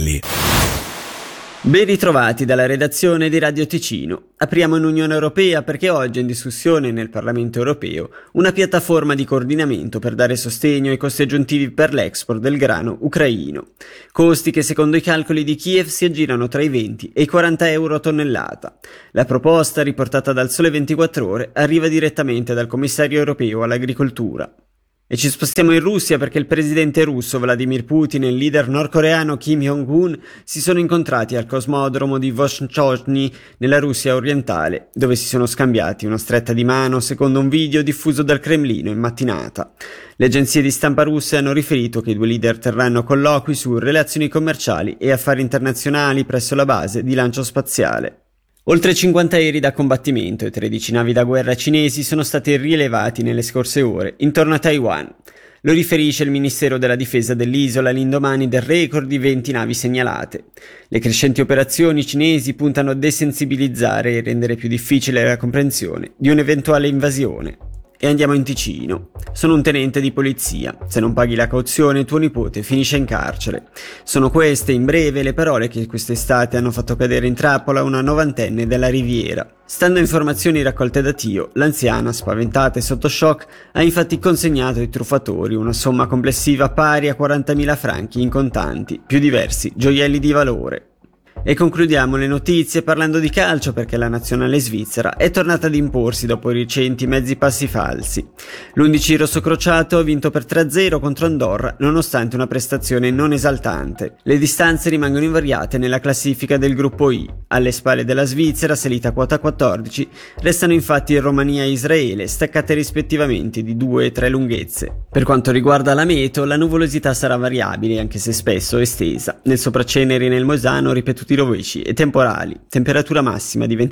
Antonelli. Ben ritrovati dalla redazione di Radio Ticino. Apriamo in Unione Europea perché oggi è in discussione nel Parlamento Europeo una piattaforma di coordinamento per dare sostegno ai costi aggiuntivi per l'export del grano ucraino. Costi che secondo i calcoli di Kiev si aggirano tra i 20 e i 40 euro a tonnellata. La proposta, riportata dal Sole 24 Ore, arriva direttamente dal Commissario europeo all'agricoltura. E ci spostiamo in Russia perché il presidente russo Vladimir Putin e il leader nordcoreano Kim Jong-un si sono incontrati al cosmodromo di Voshchozhny nella Russia orientale, dove si sono scambiati una stretta di mano secondo un video diffuso dal Cremlino in mattinata. Le agenzie di stampa russe hanno riferito che i due leader terranno colloqui su relazioni commerciali e affari internazionali presso la base di lancio spaziale. Oltre 50 aerei da combattimento e 13 navi da guerra cinesi sono stati rilevati nelle scorse ore intorno a Taiwan. Lo riferisce il Ministero della Difesa dell'isola all'indomani del record di 20 navi segnalate. Le crescenti operazioni cinesi puntano a desensibilizzare e rendere più difficile la comprensione di un'eventuale invasione e andiamo in Ticino. Sono un tenente di polizia. Se non paghi la cauzione, tuo nipote finisce in carcere. Sono queste, in breve, le parole che quest'estate hanno fatto cadere in trappola una novantenne della Riviera. Stando a informazioni raccolte da Tio, l'anziana, spaventata e sotto shock, ha infatti consegnato ai truffatori una somma complessiva pari a 40.000 franchi in contanti, più diversi gioielli di valore. E concludiamo le notizie parlando di calcio perché la nazionale svizzera è tornata ad imporsi dopo i recenti mezzi passi falsi. L'11 rosso crociato ha vinto per 3-0 contro Andorra nonostante una prestazione non esaltante. Le distanze rimangono invariate nella classifica del gruppo I. Alle spalle della Svizzera, salita a quota 14, restano infatti Romania e Israele, staccate rispettivamente di 2 e 3 lunghezze. Per quanto riguarda la meteo, la nuvolosità sarà variabile anche se spesso estesa. Nel sopraceneri e nel Mosano rovesci e temporali, temperatura massima di 23